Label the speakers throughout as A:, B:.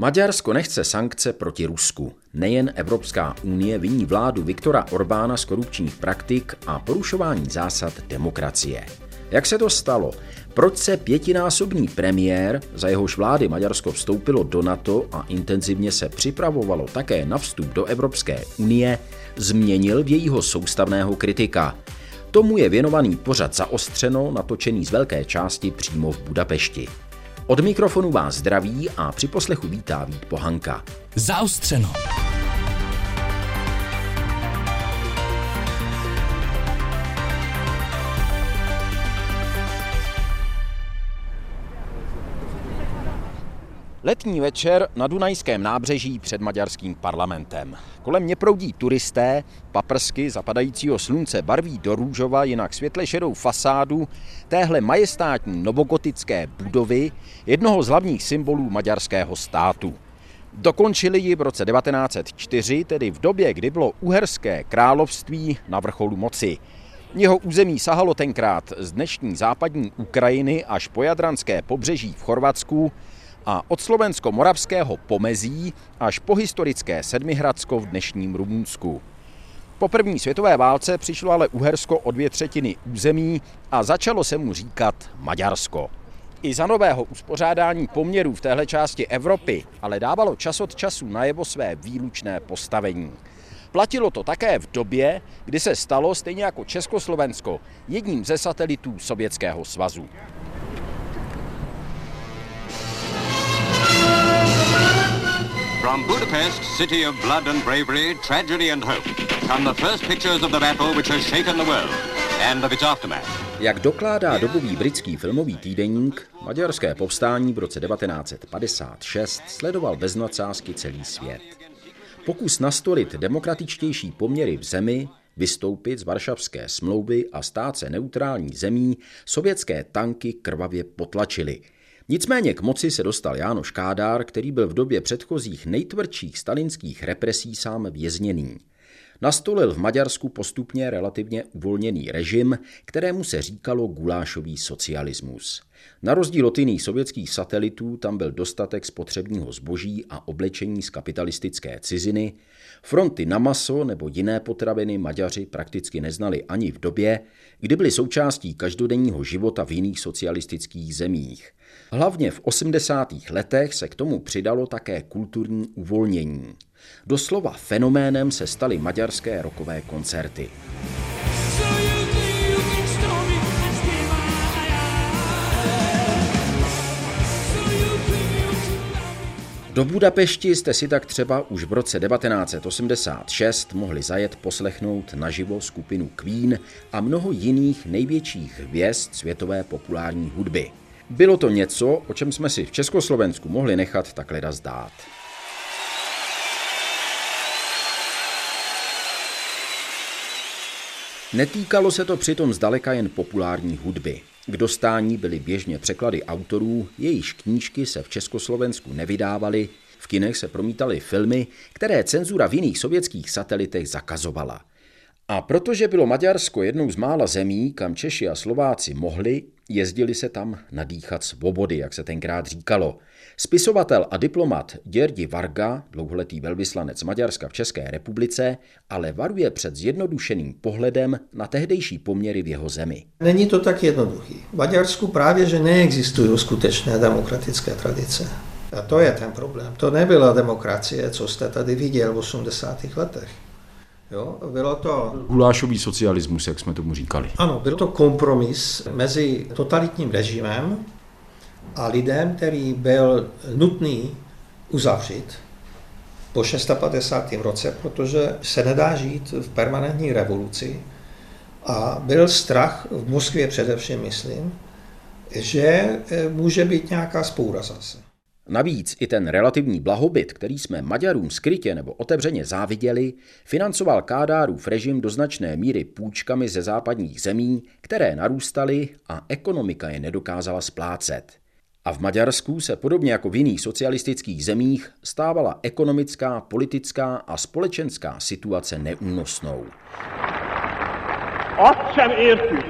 A: Maďarsko nechce sankce proti Rusku. Nejen Evropská unie viní vládu Viktora Orbána z korupčních praktik a porušování zásad demokracie. Jak se to stalo? Proč se pětinásobný premiér, za jehož vlády Maďarsko vstoupilo do NATO a intenzivně se připravovalo také na vstup do Evropské unie, změnil v jejího soustavného kritika? Tomu je věnovaný pořad zaostřeno, natočený z velké části přímo v Budapešti. Od mikrofonu vás zdraví a při poslechu vítá Vít Pohanka.
B: Zaostřeno.
A: Letní večer na Dunajském nábřeží před maďarským parlamentem. Kolem mě proudí turisté, paprsky zapadajícího slunce barví do růžova jinak světle šedou fasádu téhle majestátní novogotické budovy, jednoho z hlavních symbolů maďarského státu. Dokončili ji v roce 1904, tedy v době, kdy bylo uherské království na vrcholu moci. Jeho území sahalo tenkrát z dnešní západní Ukrajiny až po Jadranské pobřeží v Chorvatsku, a od slovensko-moravského pomezí až po historické Sedmihradsko v dnešním Rumunsku. Po první světové válce přišlo ale Uhersko o dvě třetiny území a začalo se mu říkat Maďarsko. I za nového uspořádání poměrů v téhle části Evropy ale dávalo čas od času najevo své výlučné postavení. Platilo to také v době, kdy se stalo, stejně jako Československo, jedním ze satelitů Sovětského svazu.
C: From Budapest, city of blood and bravery, tragedy and hope, come the first pictures of the battle which has shaken the world and of its aftermath.
A: Jak dokládá dobový britský filmový týdeník, maďarské povstání v roce 1956 sledoval bez nadsázky celý svět. Pokus nastolit demokratičtější poměry v zemi, vystoupit z Varšavské smlouvy a stát se neutrální zemí, sovětské tanky krvavě potlačily – Nicméně k moci se dostal Jánoš Kádár, který byl v době předchozích nejtvrdších stalinských represí sám vězněný. Nastolil v Maďarsku postupně relativně uvolněný režim, kterému se říkalo gulášový socialismus. Na rozdíl od jiných sovětských satelitů tam byl dostatek spotřebního zboží a oblečení z kapitalistické ciziny, fronty na maso nebo jiné potraviny Maďaři prakticky neznali ani v době, kdy byly součástí každodenního života v jiných socialistických zemích. Hlavně v 80. letech se k tomu přidalo také kulturní uvolnění. Doslova fenoménem se staly maďarské rokové koncerty. Do Budapešti jste si tak třeba už v roce 1986 mohli zajet poslechnout naživo skupinu Queen a mnoho jiných největších hvězd světové populární hudby. Bylo to něco, o čem jsme si v Československu mohli nechat tak leda zdát. Netýkalo se to přitom zdaleka jen populární hudby. K dostání byly běžně překlady autorů, jejichž knížky se v Československu nevydávaly, v kinech se promítaly filmy, které cenzura v jiných sovětských satelitech zakazovala. A protože bylo Maďarsko jednou z mála zemí, kam Češi a Slováci mohli, jezdili se tam nadýchat svobody, jak se tenkrát říkalo. Spisovatel a diplomat Děrdi Varga, dlouholetý velvyslanec Maďarska v České republice, ale varuje před zjednodušeným pohledem na tehdejší poměry v jeho zemi.
D: Není to tak jednoduchý. V Maďarsku právě, že neexistují skutečné demokratické tradice. A to je ten problém. To nebyla demokracie, co jste tady viděl v 80. letech. Jo, bylo to...
A: Gulášový socialismus, jak jsme tomu říkali.
D: Ano, byl to kompromis mezi totalitním režimem a lidem, který byl nutný uzavřít po 650. roce, protože se nedá žít v permanentní revoluci a byl strach v Moskvě především, myslím, že eh, může být nějaká spoura zase.
A: Navíc i ten relativní blahobyt, který jsme Maďarům skrytě nebo otevřeně záviděli, financoval Kádárův režim do značné míry půjčkami ze západních zemí, které narůstaly a ekonomika je nedokázala splácet. A v Maďarsku se podobně jako v jiných socialistických zemích stávala ekonomická, politická a společenská situace neúnosnou.
E: Azt sem értjük,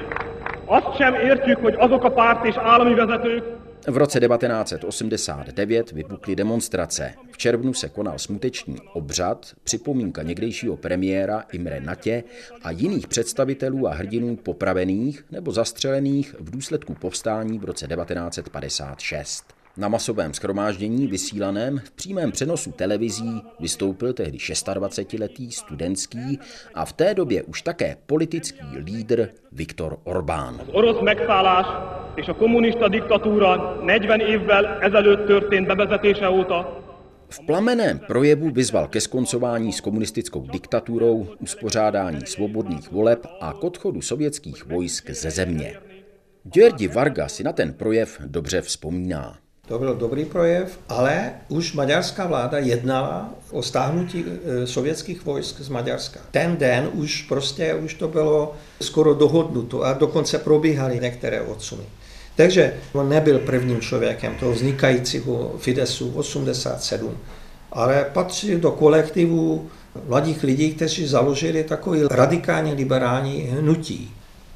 E: azt sem értjük, hogy azok a párt és állami vezetők,
A: V roce 1989 vypukly demonstrace. V červnu se konal smuteční obřad, připomínka někdejšího premiéra Imre Natě a jiných představitelů a hrdinů popravených nebo zastřelených v důsledku povstání v roce 1956. Na masovém schromáždění vysílaném v přímém přenosu televizí vystoupil tehdy 26-letý studentský a v té době už také politický lídr Viktor Orbán.
B: Orosz megszállás és a kommunista diktatúra 40 évvel ezelőtt történt bevezetése óta
A: v plameném projevu vyzval ke skoncování s komunistickou diktaturou, uspořádání svobodných voleb a k odchodu sovětských vojsk ze země. Děrdi Varga si na ten projev dobře vzpomíná.
D: To byl dobrý projev, ale už maďarská vláda jednala o stáhnutí e, sovětských vojsk z Maďarska. Ten den už prostě už to bylo skoro dohodnuto a dokonce probíhaly některé odsuny. Takže on nebyl prvním člověkem toho vznikajícího Fidesu 87, ale patří do kolektivu mladých lidí, kteří založili takový radikálně liberální hnutí.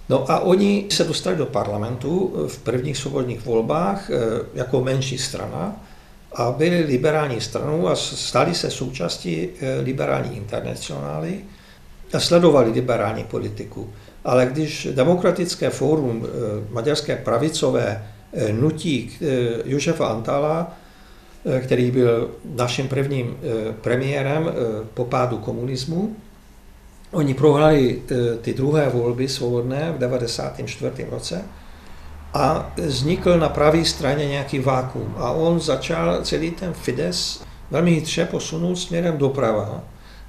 D: No a oni se dostali do parlamentu v prvních svobodných volbách eh, jako menší strana a byli liberální stranou a stali se součástí eh, liberální internacionály a sledovali liberální politiku. Ale když demokratické fórum, eh, maďarské pravicové nutí Josefa Antala, který byl naším prvním premiérem po pádu komunismu, Oni prohráli e, ty druhé volby svobodné v 94. roce a vznikl na pravé straně nějaký vákuum. A on začal celý ten Fides velmi chytře posunout směrem doprava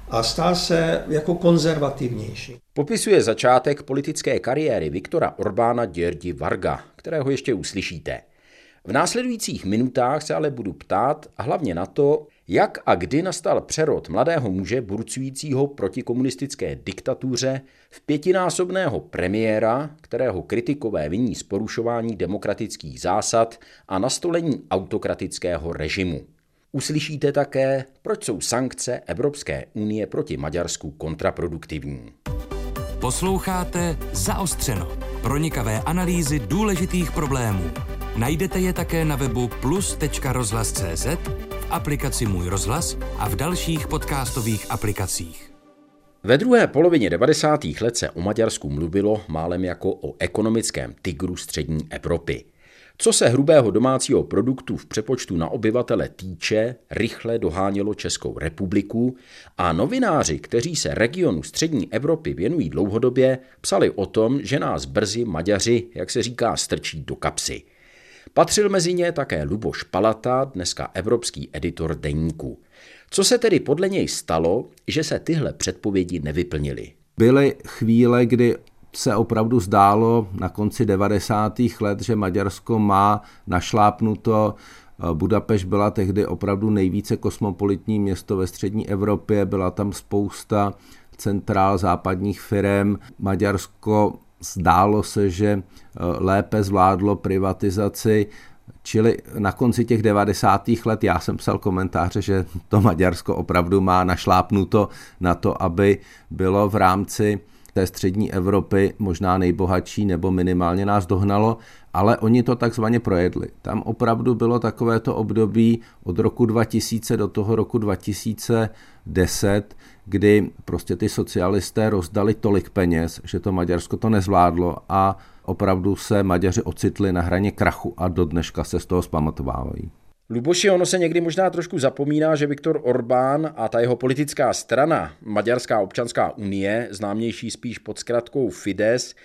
D: a stal se jako konzervativnější.
A: Popisuje začátek politické kariéry Viktora Orbána Děrdi Varga, kterého ještě uslyšíte. V následujících minutách se ale budu ptát hlavně na to, jak a kdy nastal přerod mladého muže burcujícího proti komunistické diktatuře v pětinásobného premiéra, kterého kritikové viní z porušování demokratických zásad a nastolení autokratického režimu. Uslyšíte také, proč jsou sankce Evropské unie proti Maďarsku kontraproduktivní.
E: Posloucháte Zaostřeno. Pronikavé analýzy důležitých problémů. Najdete je také na webu plus.rozhlas.cz aplikaci Můj rozhlas a v dalších podcastových aplikacích.
A: Ve druhé polovině 90. let se o Maďarsku mluvilo málem jako o ekonomickém tygru střední Evropy. Co se hrubého domácího produktu v přepočtu na obyvatele týče, rychle dohánělo Českou republiku a novináři, kteří se regionu střední Evropy věnují dlouhodobě, psali o tom, že nás brzy Maďaři, jak se říká, strčí do kapsy – Patřil mezi ně také Luboš Palata, dneska evropský editor deníku. Co se tedy podle něj stalo, že se tyhle předpovědi nevyplnily?
F: Byly chvíle, kdy se opravdu zdálo na konci 90. let, že Maďarsko má našlápnuto. Budapeš byla tehdy opravdu nejvíce kosmopolitní město ve střední Evropě, byla tam spousta centrál západních firm. Maďarsko zdálo se, že eh, lépe zvládlo privatizaci, Čili na konci těch 90. let já jsem psal komentáře, že to Maďarsko opravdu má našlápnuto na to, aby bylo v rámci té střední Evropy možná nejbohatší nebo minimálně nás dohnalo, ale oni to takzvaně projedli. Tam opravdu bylo takovéto období od roku 2000 do toho roku 2010, kdy prostě ty socialisté rozdali tolik peněz, že to Maďarsko to nezvládlo a opravdu se Maďaři ocitli na hraně krachu a do dneška se z toho zpamatovávají.
A: Luboši, ono se někdy možná trošku zapomíná, že Viktor Orbán a ta jeho politická strana, Maďarská občanská unie, známější spíš pod zkratkou Fides,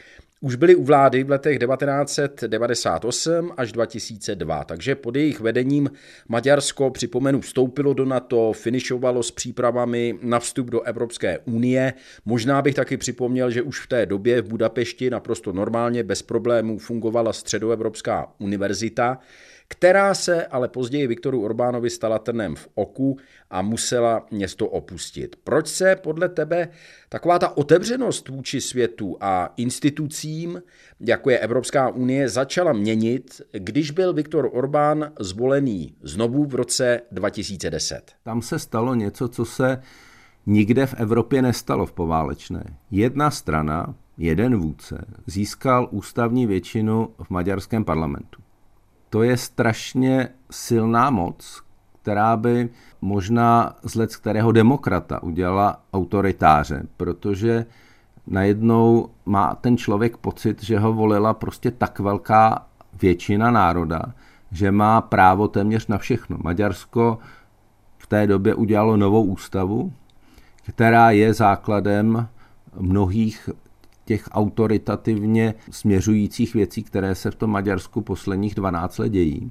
A: už byli u vlády v letech 1998 až 2002, takže pod jejich vedením Maďarsko, připomenu, vstoupilo do NATO, finišovalo s přípravami na vstup do Evropské unie. Možná bych taky připomněl, že už v té době v Budapešti naprosto normálně bez problémů fungovala Středoevropská univerzita, která se ale později Viktoru Orbánovi stala trnem v oku a musela město opustit. Proč se podle tebe taková ta otevřenost vůči světu a institucím, jako je Evropská unie, začala měnit, když byl Viktor Orbán zvolený znovu v roce 2010?
F: Tam se stalo něco, co se nikde v Evropě nestalo v poválečné. Jedna strana, jeden vůdce, získal ústavní většinu v maďarském parlamentu. To je strašně silná moc, která by možná z let kterého demokrata udělala autoritáře, protože najednou má ten člověk pocit, že ho volila prostě tak velká většina národa, že má právo téměř na všechno. Maďarsko v té době udělalo novou ústavu, která je základem mnohých těch autoritativně směřujících věcí, které se v tom Maďarsku posledních 12 let dějí.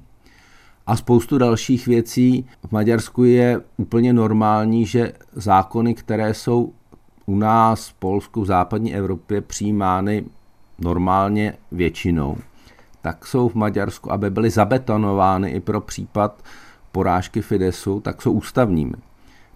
F: A spoustu dalších věcí. V Maďarsku je úplně normální, že zákony, které jsou u nás, v Polsku, v západní Evropě přijímány normálně většinou, tak jsou v Maďarsku, aby byly zabetonovány i pro případ porážky Fidesu, tak jsou ústavními.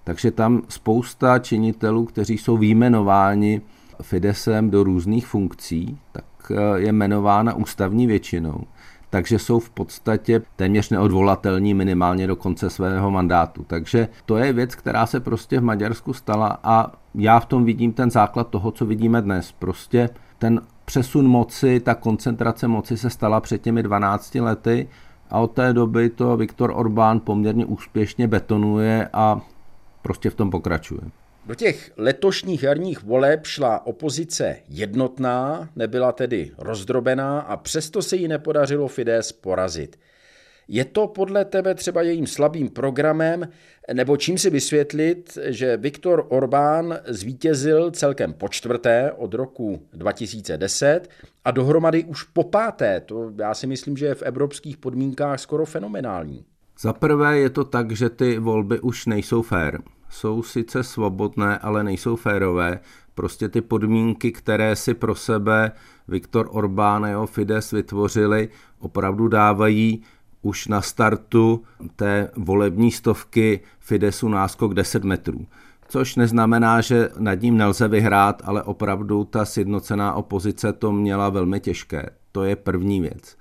F: Takže tam spousta činitelů, kteří jsou výjmenováni Fidesem do různých funkcí, tak eh, je jmenována ústavní většinou. Takže jsou v podstatě téměř neodvolatelní minimálně do konce svého mandátu. Takže to je věc, která se prostě v Maďarsku stala a já v tom vidím ten základ toho, co vidíme dnes. Prostě ten přesun moci, ta koncentrace moci se stala před těmi 12 lety a od té doby to Viktor Orbán poměrně úspěšně betonuje a prostě v tom pokračuje.
A: Do těch letošních jarních voleb šla opozice jednotná, nebyla tedy rozdrobená a přesto se jí nepodařilo Fides porazit. Je to podle tebe třeba jejím slabým programem, nebo čím si vysvětlit, že Viktor Orbán zvítězil celkem po čtvrté od roku 2010 a dohromady už po páté. To já si myslím, že je v evropských podmínkách skoro fenomenální.
F: Za prvé je to tak, že ty volby už nejsou fér jsou sice svobodné, ale nejsou férové. Prostě ty podmínky, které si pro sebe Viktor Orbán a jeho Fides vytvořili, opravdu dávají už na startu té volební stovky Fidesu náskok 10 metrů. Což neznamená, že nad ním nelze vyhrát, ale opravdu ta sjednocená opozice to měla velmi těžké. To je první věc.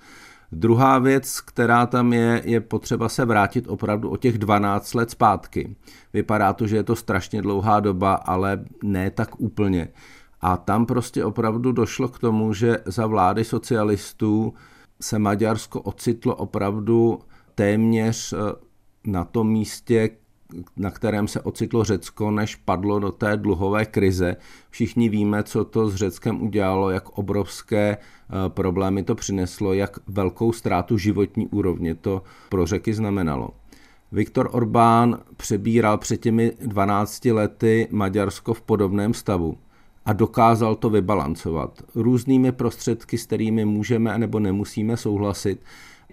F: Druhá věc, která tam je, je potřeba se vrátit opravdu o těch 12 let zpátky. Vypadá to, že je to strašně dlouhá doba, ale ne tak úplně. A tam prostě opravdu došlo k tomu, že za vlády socialistů se Maďarsko ocitlo opravdu téměř eh, na tom místě, na kterém se ocitlo Řecko, než padlo do té dluhové krize. Všichni víme, co to s Řeckem udělalo, jak obrovské eh, problémy to přineslo, jak velkou ztrátu životní úrovně to pro řeky znamenalo. Viktor Orbán přebíral před těmi 12 lety Maďarsko v podobném stavu a dokázal to vybalancovat různými prostředky, s kterými můžeme nebo nemusíme souhlasit.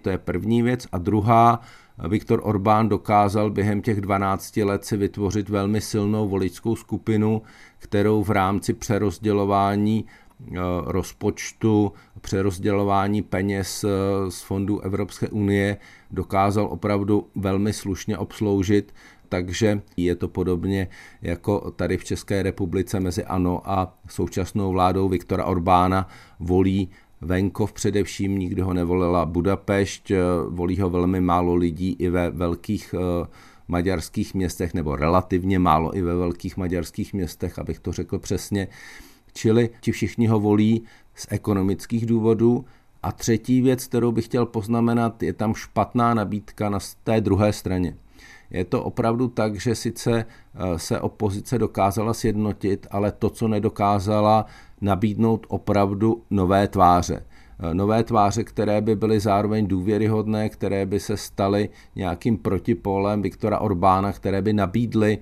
F: To je první věc. A druhá, Viktor Orbán dokázal během těch 12 let si vytvořit velmi silnou voličskou skupinu, kterou v rámci přerozdělování eh, rozpočtu, přerozdělování peněz eh, z fondů Evropské unie dokázal opravdu velmi slušně obsloužit, takže je to podobně jako tady v České republice mezi ANO a současnou vládou Viktora Orbána volí venkov především, nikdo ho nevolila Budapešť, eh, volí ho velmi málo lidí i ve velkých eh, maďarských městech, nebo relativně málo i ve velkých maďarských městech, abych to řekl přesně. Čili ti všichni ho volí z ekonomických důvodů. A třetí věc, kterou bych chtěl poznamenat, je tam špatná nabídka na té druhé straně. Je to opravdu tak, že sice eh, se opozice dokázala sjednotit, ale to, co nedokázala, nabídnout opravdu nové tváře. Eh, nové tváře, které by byly zároveň důvěryhodné, které by se staly nějakým protipolem Viktora Orbána, které by nabídly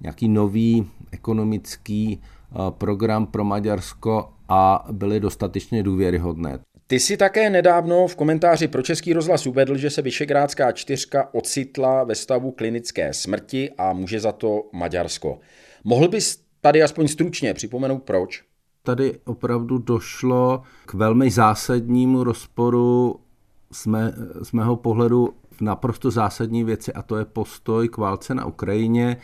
F: nějaký nový ekonomický eh, program pro Maďarsko a byly dostatečně důvěryhodné.
A: Ty si také nedávno v komentáři pro Český rozhlas uvedl, že se Vyšegrádská čtyřka ocitla ve stavu klinické smrti a může za to Maďarsko. Mohl bys tady aspoň stručně připomenout proč?
F: Tady opravdu došlo k velmi zásadnímu rozporu z, mé, z mého pohledu v naprosto zásadní věci a to je postoj k válce na Ukrajině.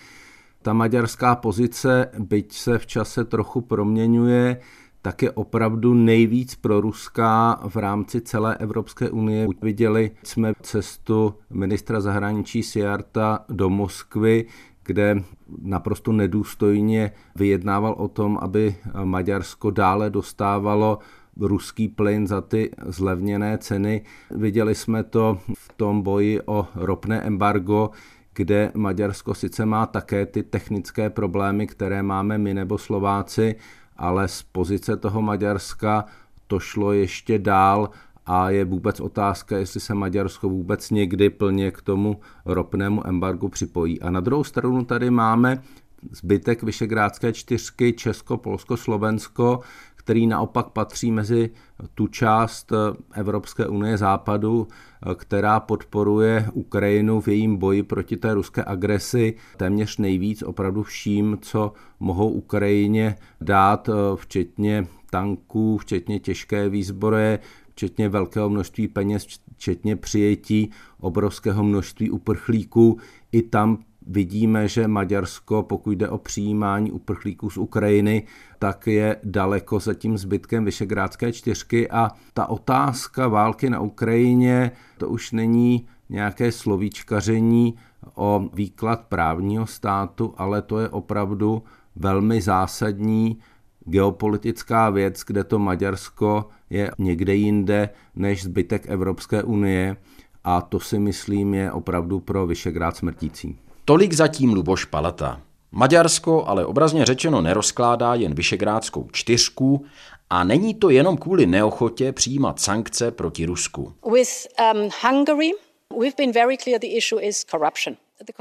F: Ta maďarská pozice, byť se v čase trochu proměňuje, tak je opravdu nejvíc proruská v rámci celé Evropské unie. Viděli jsme cestu ministra zahraničí Siarta do Moskvy, kde naprosto nedůstojně vyjednával o tom, aby Maďarsko dále dostávalo ruský plyn za ty zlevněné ceny. Viděli jsme to v tom boji o ropné embargo, kde Maďarsko sice má také ty technické problémy, které máme my nebo Slováci, ale z pozice toho Maďarska to šlo ještě dál a je vůbec otázka, jestli se Maďarsko vůbec někdy plně k tomu ropnému embargu připojí. A na druhou stranu tady máme zbytek Vyšegrádské čtyřky, Česko, Polsko, Slovensko, který naopak patří mezi tu část Evropské unie západu, která podporuje Ukrajinu v jejím boji proti té ruské agresi téměř nejvíc opravdu vším, co mohou Ukrajině dát, včetně tanků, včetně těžké výzbroje, včetně velkého množství peněz, včetně přijetí obrovského množství uprchlíků. I tam vidíme, že Maďarsko, pokud jde o přijímání uprchlíků z Ukrajiny, tak je daleko za tím zbytkem Vyšegrádské čtyřky a ta otázka války na Ukrajině, to už není nějaké slovíčkaření o výklad právního státu, ale to je opravdu velmi zásadní geopolitická věc, kde to Maďarsko je někde jinde než zbytek Evropské unie a to si myslím je opravdu pro Vyšegrád smrtící.
A: Tolik zatím Luboš Palata. Maďarsko ale obrazně řečeno nerozkládá jen Vyšegrádskou čtyřku a není to jenom kvůli neochotě přijímat sankce proti Rusku. With um, Hungary, we've been very clear the issue is corruption.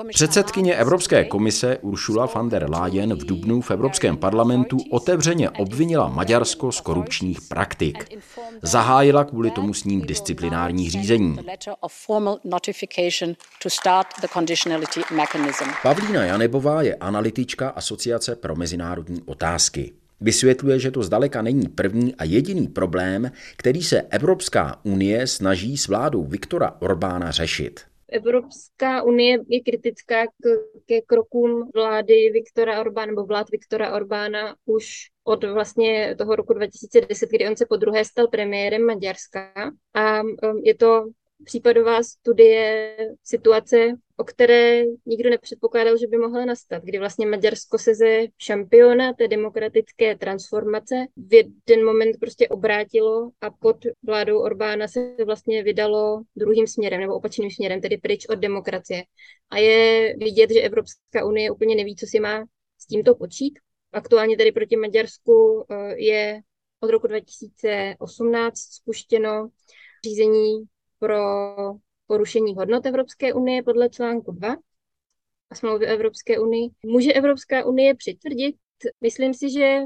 A: Předsedkyně Evropské komise Ursula von der Leyen v Dubnu v Evropském parlamentu otevřeně obvinila Maďarsko z korupčních praktik. Zahájila kvůli tomu s ním disciplinární řízení. Pavlína Janebová je analytička Asociace pro mezinárodní otázky. Vysvětluje, že to zdaleka není první a jediný problém, který se Evropská unie snaží s vládou Viktora Orbána řešit.
G: Evropská unie je kritická k, ke krokům vlády Viktora Orbána nebo vlád Viktora Orbána už od vlastně toho roku 2010, kdy on se po druhé stal premiérem Maďarska. A um, je to případová studie situace, o které nikdo nepředpokládal, že by mohla nastat, kdy vlastně Maďarsko se ze šampiona té demokratické transformace v jeden moment prostě obrátilo a pod vládou Orbána se vlastně vydalo druhým směrem nebo opačným směrem, tedy pryč od demokracie. A je vidět, že Evropská unie úplně neví, co si má s tímto počít. Aktuálně tedy proti Maďarsku eh, je od roku 2018 spuštěno řízení pro porušení hodnot Evropské unie podle článku 2 a smlouvy Evropské unii. Může Evropská unie přitvrdit? Myslím si, že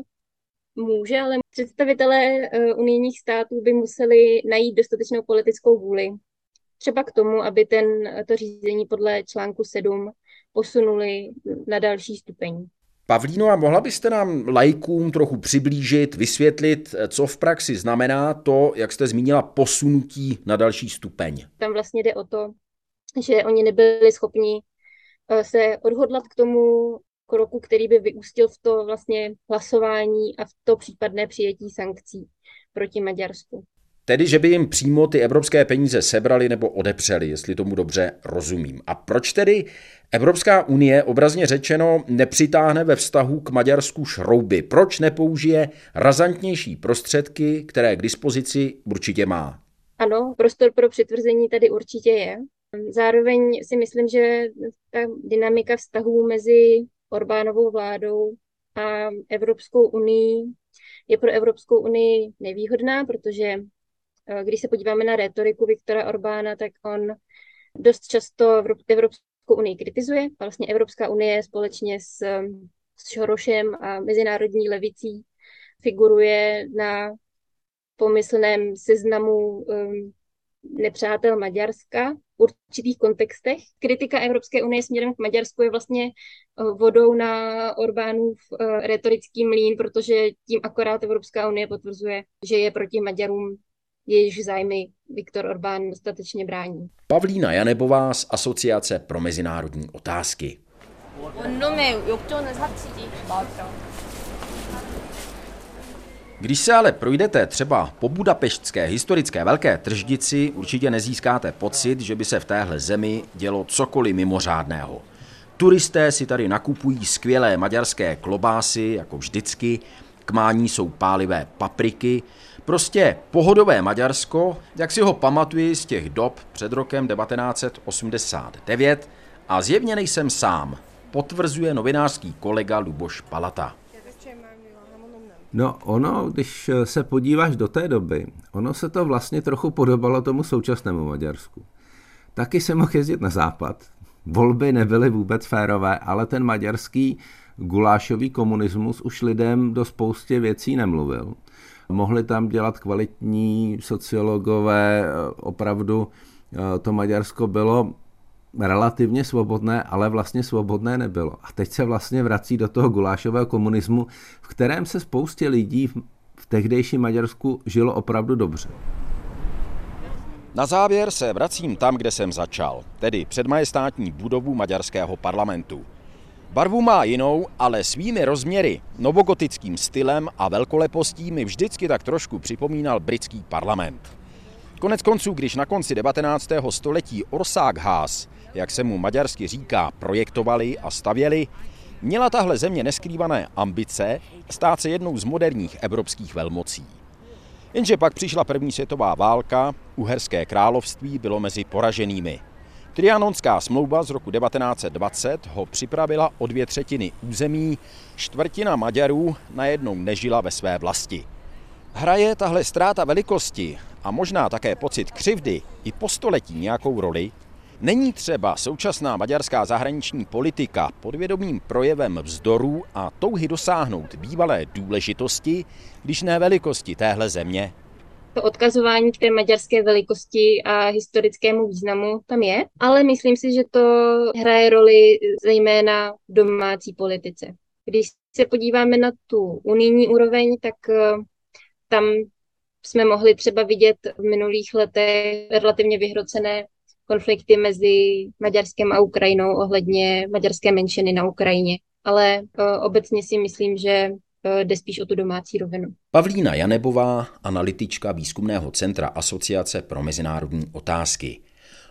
G: může, ale představitelé uh, unijních států by museli najít dostatečnou politickou vůli. Třeba k tomu, aby ten, to řízení podle článku 7 posunuli na další stupeň.
A: Pavlíno, a mohla byste nám lajkům trochu přiblížit, vysvětlit, co v praxi znamená to, jak jste zmínila, posunutí na další stupeň?
G: Tam vlastně jde o to, že oni nebyli schopni eh, se odhodlat k tomu kroku, který by vyústil v to vlastně hlasování a v to případné přijetí sankcí proti Maďarsku.
A: Tedy, že by jim přímo ty evropské peníze sebrali nebo odepřeli, jestli tomu dobře rozumím. A proč tedy Evropská unie, obrazně řečeno, nepřitáhne ve vztahu k Maďarsku šrouby? Proč nepoužije razantnější prostředky, které k dispozici určitě má?
G: Ano, prostor pro přitvrzení tady určitě je. Zároveň si myslím, že ta dynamika vztahů mezi Orbánovou vládou a Evropskou unii je pro Evropskou unii nevýhodná, protože když se podíváme na retoriku Viktora Orbána, tak on dost často Evropskou unii kritizuje. Vlastně Evropská unie společně s, s Šorošem a mezinárodní levicí figuruje na pomyslném seznamu um, nepřátel Maďarska v určitých kontextech. Kritika Evropské unie směrem k Maďarsku je vlastně eh, vodou na Orbánův uh, retorický mlín, protože tím akorát Evropská unie potvrzuje, že je proti Maďarům jejíž zájmy Viktor Orbán dostatečně brání.
A: Pavlína Janebová z Asociace pro mezinárodní otázky. Když se ale projdete třeba po budapeštské historické velké trždici, určitě nezískáte pocit, že by se v téhle zemi dělo cokoliv mimořádného. Turisté si tady nakupují skvělé maďarské klobásy, jako vždycky, k mání jsou pálivé papriky, prostě pohodové Maďarsko, jak si ho pamatuji z těch dob před rokem 1989 a zjevně nejsem sám, potvrzuje novinářský kolega Luboš Palata.
F: No ono, když se podíváš do té doby, ono se to vlastně trochu podobalo tomu současnému Maďarsku. Taky se mohl jezdit na západ. Volby nebyly vůbec férové, ale ten maďarský gulášový komunismus už lidem do spoustě věcí nemluvil. Mohli tam dělat kvalitní sociologové, opravdu eh, to Maďarsko bylo relativně svobodné, ale vlastně svobodné nebylo. A teď se vlastně vrací do toho gulášového komunismu, v kterém se spoustě lidí v tehdejším Maďarsku žilo opravdu dobře.
A: Na závěr se vracím tam, kde jsem začal, tedy před majestátní budovu maďarského parlamentu. Barvu má jinou, ale svými rozměry, novogotickým stylem a velkolepostí mi vždycky tak trošku připomínal britský parlament. Konec konců, když na konci 19. století Orsák Haas, jak se mu maďarsky říká, projektovali a stavěli, měla tahle země neskrývané ambice stát se jednou z moderních evropských velmocí. Jenže pak přišla první světová válka, uherské království bylo mezi poraženými. Trianonská smlouva z roku 1920 ho připravila o dvě třetiny území, čtvrtina Maďarů najednou nežila ve své vlasti. Hraje tahle ztráta velikosti a možná také pocit křivdy i po století nějakou roli? Není třeba současná maďarská zahraniční politika podvědomým projevem vzdorů a touhy dosáhnout bývalé důležitosti, když ne velikosti téhle země?
G: To odkazování k té maďarské velikosti a historickému významu tam je, ale myslím si, že to hraje roli zejména v domácí politice. Když se podíváme na tu unijní úroveň, tak eh, tam jsme mohli třeba vidět v minulých letech relativně vyhrocené konflikty mezi Maďarskem a Ukrajinou ohledně maďarské menšiny na Ukrajině. Ale uh, obecně si myslím, že jde spíš o tu domácí rovinu.
A: Pavlína Janebová, analytička výzkumného centra Asociace pro mezinárodní otázky.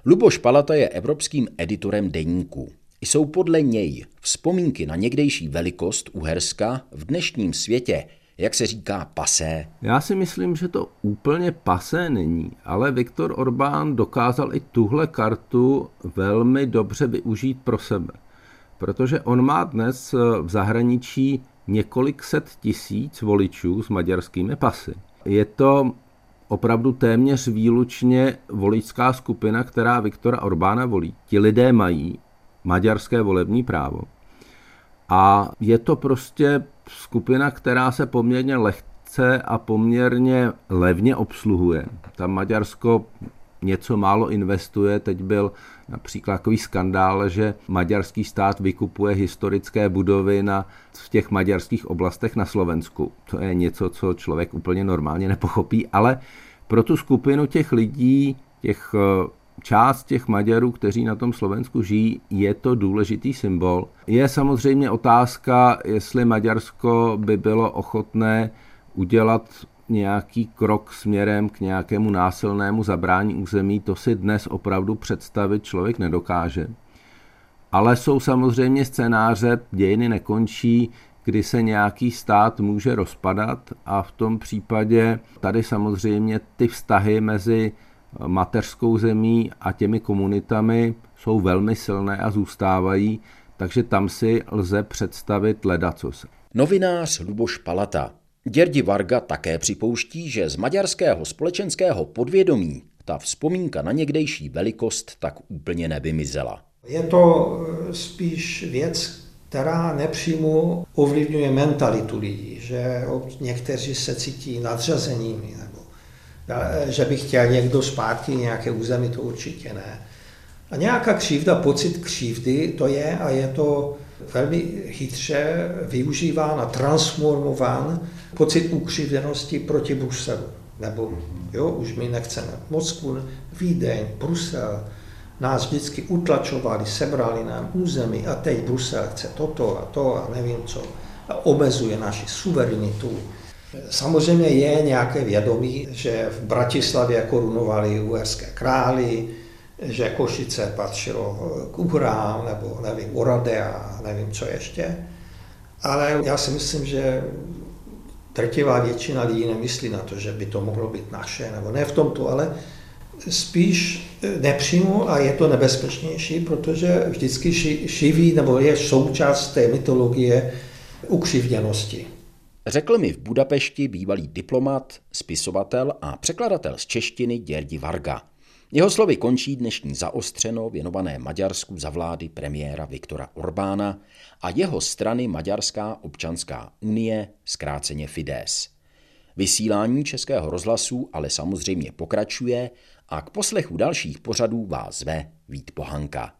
A: Luboš Palata je evropským editorem deníku. Jsou podle něj vzpomínky na někdejší velikost Uherska v dnešním světě jak se říká, pasé?
F: Já si myslím, že to úplně pasé není, ale Viktor Orbán dokázal i tuhle kartu velmi dobře využít pro sebe. Protože on má dnes v zahraničí několik set tisíc voličů s maďarskými pasy. Je to opravdu téměř výlučně voličská skupina, která Viktora Orbána volí. Ti lidé mají maďarské volební právo. A je to prostě skupina, která se poměrně lehce a poměrně levně obsluhuje. Tam Maďarsko něco málo investuje. Teď byl například takový skandál, že maďarský stát vykupuje historické budovy na, v těch maďarských oblastech na Slovensku. To je něco, co člověk úplně normálně nepochopí, ale pro tu skupinu těch lidí, těch část těch Maďarů, kteří na tom Slovensku žijí, je to důležitý symbol. Je samozřejmě otázka, jestli Maďarsko by bylo ochotné udělat nějaký krok směrem k nějakému násilnému zabrání území, to si dnes opravdu představit člověk nedokáže. Ale jsou samozřejmě scénáře, dějiny nekončí, kdy se nějaký stát může rozpadat a v tom případě tady samozřejmě ty vztahy mezi mateřskou zemí a těmi komunitami jsou velmi silné a zůstávají, takže tam si lze představit ledacos.
A: Novinář Luboš Palata. Děrdi Varga také připouští, že z maďarského společenského podvědomí ta vzpomínka na někdejší velikost tak úplně nevymizela.
D: Je to eh, spíš věc, která nepřímo ovlivňuje mentalitu lidí, že někteří se cítí nadřazenými že by chtěl někdo zpátky nějaké území, to určitě ne. A nějaká křivda, pocit křivdy, to je a je to velmi chytře využíván a transformován pocit ukřivděnosti proti Bruselu. Nebo jo, už my nechceme Moskvu, Vídeň, Brusel, nás vždycky utlačovali, sebrali nám území a teď Brusel chce toto a to a nevím co. A omezuje naši suverenitu, Samozřejmě je nějaké vědomí, že v Bratislavě korunovali uherské králi, že Košice patřilo k Uhrám, nebo nevím, Orade a nevím co ještě. Ale já si myslím, že drtivá většina lidí nemyslí na to, že by to mohlo být naše, nebo ne v tomto, ale spíš nepřímo a je to nebezpečnější, protože vždycky živí nebo je součást té mytologie ukřivděnosti.
A: Řekl mi v Budapešti bývalý diplomat, spisovatel a překladatel z češtiny Děrdi Varga. Jeho slovy končí dnešní zaostřeno věnované Maďarsku za vlády premiéra Viktora Orbána a jeho strany Maďarská občanská unie, zkráceně Fides. Vysílání Českého rozhlasu ale samozřejmě pokračuje a k poslechu dalších pořadů vás zve Vít Pohanka.